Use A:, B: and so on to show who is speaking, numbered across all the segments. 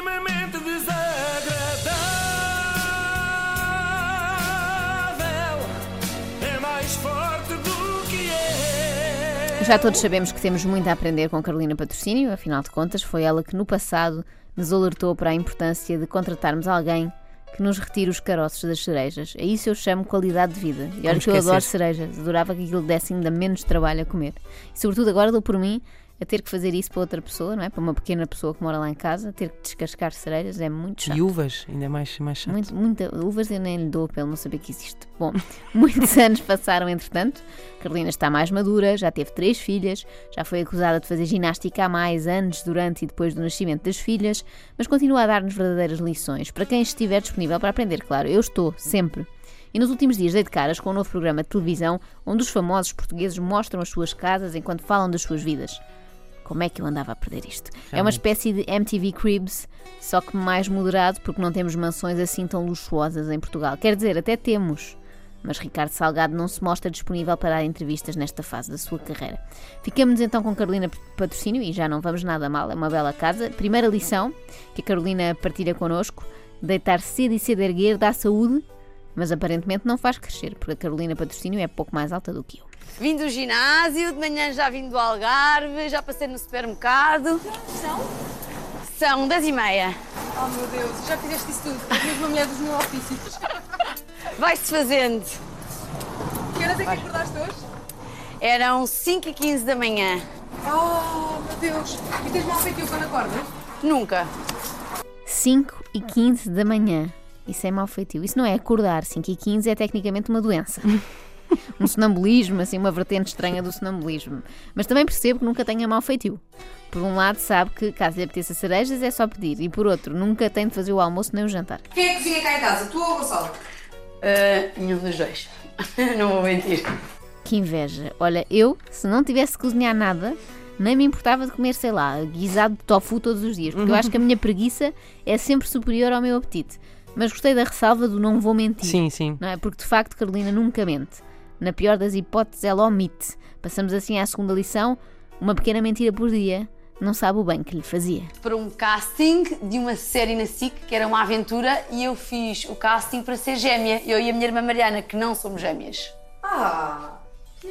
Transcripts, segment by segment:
A: extremamente desagradável. É mais forte do que é.
B: Já todos sabemos que temos muito a aprender com Carolina Patrocínio, afinal de contas, foi ela que no passado nos alertou para a importância de contratarmos alguém que nos retire os caroços das cerejas. A isso eu chamo qualidade de vida. E olha que eu adoro cerejas, adorava que aquilo desse ainda menos trabalho a comer. E sobretudo agora dou por mim a ter que fazer isso para outra pessoa, não é? Para uma pequena pessoa que mora lá em casa, ter que descascar cerejas é muito chato.
C: E uvas, ainda é mais, mais chato.
B: Muito, muita, uvas eu nem lhe dou pelo não saber que existe. Bom, muitos anos passaram entretanto. Carolina está mais madura, já teve três filhas, já foi acusada de fazer ginástica há mais antes, durante e depois do nascimento das filhas, mas continua a dar-nos verdadeiras lições. Para quem estiver disponível para aprender, claro, eu estou, sempre. E nos últimos dias dei de caras com um novo programa de televisão onde os famosos portugueses mostram as suas casas enquanto falam das suas vidas. Como é que eu andava a perder isto? É uma espécie de MTV Cribs, só que mais moderado, porque não temos mansões assim tão luxuosas em Portugal. Quer dizer, até temos. Mas Ricardo Salgado não se mostra disponível para dar entrevistas nesta fase da sua carreira. Ficamos então com Carolina Patrocínio e já não vamos nada mal, é uma bela casa. Primeira lição que a Carolina partilha connosco: deitar cedo e cedo erguer dá saúde, mas aparentemente não faz crescer, porque a Carolina Patrocínio é pouco mais alta do que eu.
D: Vim do ginásio, de manhã já vim do Algarve, já passei no supermercado.
E: São?
D: São 10 e meia.
E: Oh meu Deus, já fizeste isso tudo. És mesmo a mulher dos meus ofícios.
D: Vai-se fazendo.
E: Que horas é que acordaste hoje?
D: Eram 5 e 15 da manhã.
E: Oh meu Deus. E tens mau feitio quando acordas?
D: Nunca.
B: 5 e 15 da manhã. Isso é mau feitio. Isso não é acordar. 5 e 15 é tecnicamente uma doença. Um sonambulismo, assim, uma vertente estranha do sonambulismo. Mas também percebo que nunca tenha mau feitio. Por um lado, sabe que caso lhe apeteça cerejas é só pedir. E por outro, nunca tem de fazer o almoço nem o jantar.
E: Quem é que cozinha cá em casa? Tu ou o Gonçalo?
D: Ah, nenhum dos dois. Não vou mentir.
B: Que inveja. Olha, eu, se não tivesse de cozinhar nada, nem me importava de comer, sei lá, guisado de tofu todos os dias. Porque eu acho que a minha preguiça é sempre superior ao meu apetite. Mas gostei da ressalva do não vou mentir.
C: Sim, sim.
B: Não é? Porque de facto Carolina nunca mente. Na pior das hipóteses, ela omite. Passamos assim à segunda lição: uma pequena mentira por dia não sabe o bem que lhe fazia.
D: Para um casting de uma série na SIC, que era uma aventura, e eu fiz o casting para ser gêmea. Eu e a minha irmã Mariana, que não somos gêmeas.
E: Ah.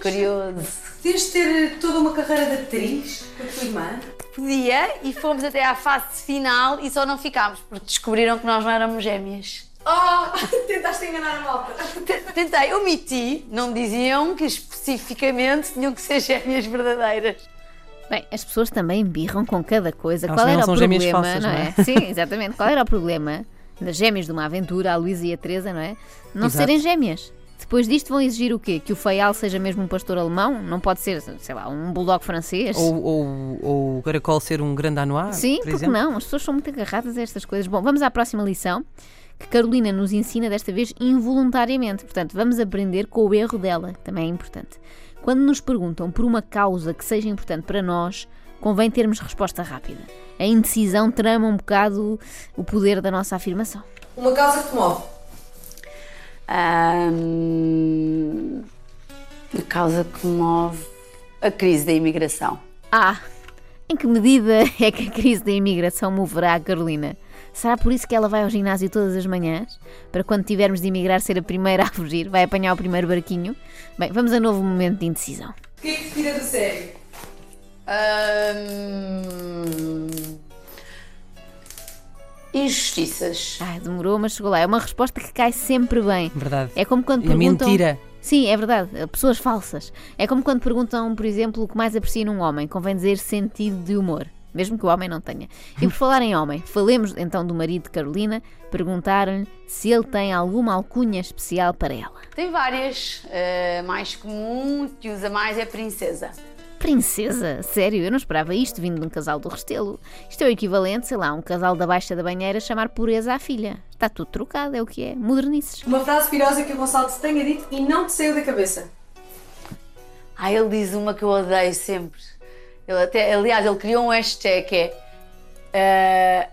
D: Curioso.
E: Podias ter toda uma carreira de atriz com a tua irmã?
D: Podia, e fomos até à fase final e só não ficámos, porque descobriram que nós não éramos gêmeas.
E: Oh, tentaste enganar a malta.
D: Tentei, omiti, não diziam que especificamente tinham que ser gêmeas verdadeiras.
B: Bem, as pessoas também birram com cada coisa.
C: Elas
B: Qual era
C: não
B: o problema,
C: falsas,
B: não
C: não
B: é?
C: é?
B: Sim, exatamente. Qual era o problema das gêmeas de uma aventura, a Luísa e a Teresa, não é? Não
C: Exato.
B: serem gêmeas. Depois disto vão exigir o quê? Que o feial seja mesmo um pastor alemão? Não pode ser, sei lá, um bulldog francês?
C: Ou, ou, ou o caracol ser um grande anuá,
B: Sim,
C: por
B: porque
C: exemplo.
B: não? As pessoas são muito agarradas a estas coisas. Bom, vamos à próxima lição que Carolina nos ensina desta vez involuntariamente. Portanto, vamos aprender com o erro dela, que também é importante. Quando nos perguntam por uma causa que seja importante para nós, convém termos resposta rápida. A indecisão trama um bocado o poder da nossa afirmação.
E: Uma causa que te move.
D: Ahm, a causa que move a crise da imigração.
B: Ah, em que medida é que a crise da imigração moverá a Carolina? Será por isso que ela vai ao ginásio todas as manhãs? Para quando tivermos de emigrar ser a primeira a fugir? Vai apanhar o primeiro barquinho? Bem, vamos a novo momento de indecisão.
E: O que é que tira do sério?
D: Ahm, injustiças.
B: Ah, demorou, mas chegou lá. É uma resposta que cai sempre bem.
C: Verdade.
B: É como quando
C: É
B: perguntam...
C: mentira.
B: Sim, é verdade. Pessoas falsas. É como quando perguntam, por exemplo, o que mais aprecia num homem. Convém dizer sentido de humor. Mesmo que o homem não tenha. E por falar em homem, falemos então do marido de Carolina. Perguntaram-lhe se ele tem alguma alcunha especial para ela.
D: Tem várias. A mais comum que usa mais é princesa.
B: Princesa? Sério, eu não esperava isto vindo de um casal do Restelo. Isto é o equivalente, sei lá, um casal da Baixa da Banheira chamar pureza à filha. Está tudo trocado, é o que é. Modernices.
E: Uma frase pirosa que o Gonçalo te tenha dito e não te saiu da cabeça.
D: Ah, ele diz uma que eu odeio sempre. Ele até, aliás, ele criou um hashtag que é eh,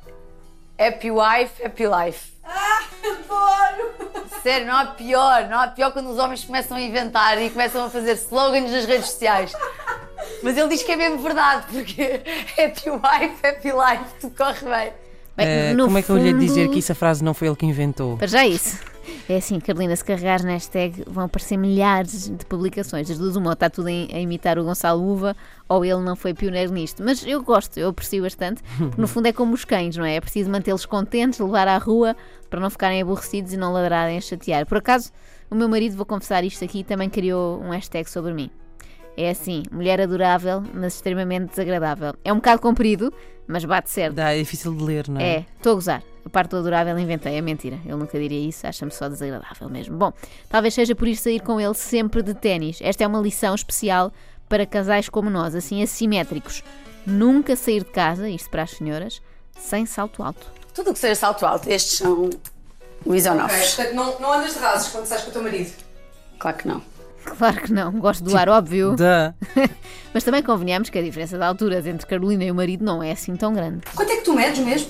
D: Happy Wife, Happy Life.
E: Ah, adoro!
D: Sério, não há pior, não há pior quando os homens começam a inventar e começam a fazer slogans nas redes sociais. Mas ele diz que é mesmo verdade, porque Happy Wife, Happy Life, tudo corre bem.
B: Bem, no
C: como é que eu lhe ia dizer
B: fundo-
C: que isso a frase não foi ele que inventou?
B: Para já é isso. É assim, Carolina, se carregares na hashtag vão aparecer milhares de publicações. As duas, uma, ou está tudo em- a imitar o Gonçalo Uva, ou ele não foi pioneiro nisto. Mas eu gosto, eu aprecio bastante, porque no fundo é como os cães, não é? É preciso mantê-los contentes, levar à rua, para não ficarem aborrecidos e não ladrarem a chatear. Por acaso, o meu marido, vou confessar isto aqui, também criou um hashtag sobre mim. É assim, mulher adorável, mas extremamente desagradável. É um bocado comprido, mas bate certo.
C: Dá, é difícil de ler, não é?
B: É, estou a gozar. A parte do adorável inventei, é mentira. Ele nunca diria isso, acha-me só desagradável mesmo. Bom, talvez seja por ir sair com ele sempre de ténis. Esta é uma lição especial para casais como nós, assim assimétricos. Nunca sair de casa, isto para as senhoras, sem salto alto.
D: Tudo o que seja salto alto, estes são o isonovos.
E: Portanto, não, não andas de rasos quando estás com o teu marido.
D: Claro que não.
B: Claro que não, gosto do ar, óbvio.
C: Da.
B: Mas também convenhamos que a diferença de alturas entre Carolina e o marido não é assim tão grande.
E: Quanto é que tu medes mesmo?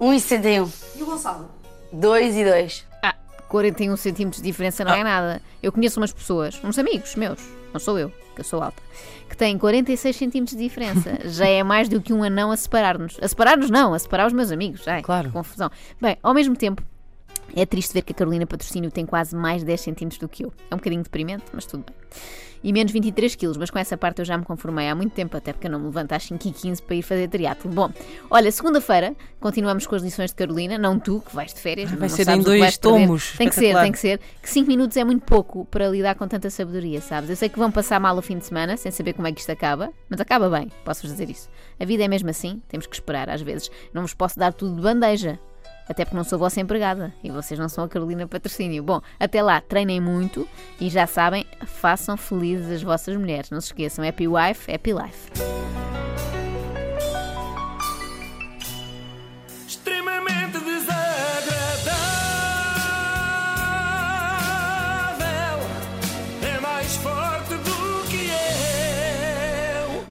D: 1,61.
E: E o Gonçalo?
D: 2 e 2.
B: Ah, 41 centímetros de diferença não é nada. Eu conheço umas pessoas, uns amigos meus, não sou eu, que eu sou alta, que têm 46 centímetros de diferença. Já é mais do que um anão a separar-nos. A separar-nos não, a separar os meus amigos. Ai,
C: Claro.
B: que confusão. Bem, ao mesmo tempo, é triste ver que a Carolina Patrocínio tem quase mais 10 centímetros do que eu. É um bocadinho deprimente, mas tudo bem. E menos 23 quilos, mas com essa parte eu já me conformei há muito tempo, até porque eu não me levanto às 5h15 para ir fazer triatlo. Bom, olha, segunda-feira continuamos com as lições de Carolina, não tu, que vais de férias.
C: Vai
B: não
C: ser em dois tomos.
B: Tem que ser, tem que ser. Que 5 minutos é muito pouco para lidar com tanta sabedoria, sabes? Eu sei que vão passar mal o fim de semana, sem saber como é que isto acaba, mas acaba bem, posso-vos dizer isso. A vida é mesmo assim, temos que esperar às vezes. Não vos posso dar tudo de bandeja. Até porque não sou vossa empregada e vocês não são a Carolina Patrocínio. Bom, até lá, treinem muito e já sabem, façam felizes as vossas mulheres. Não se esqueçam, happy wife, happy life.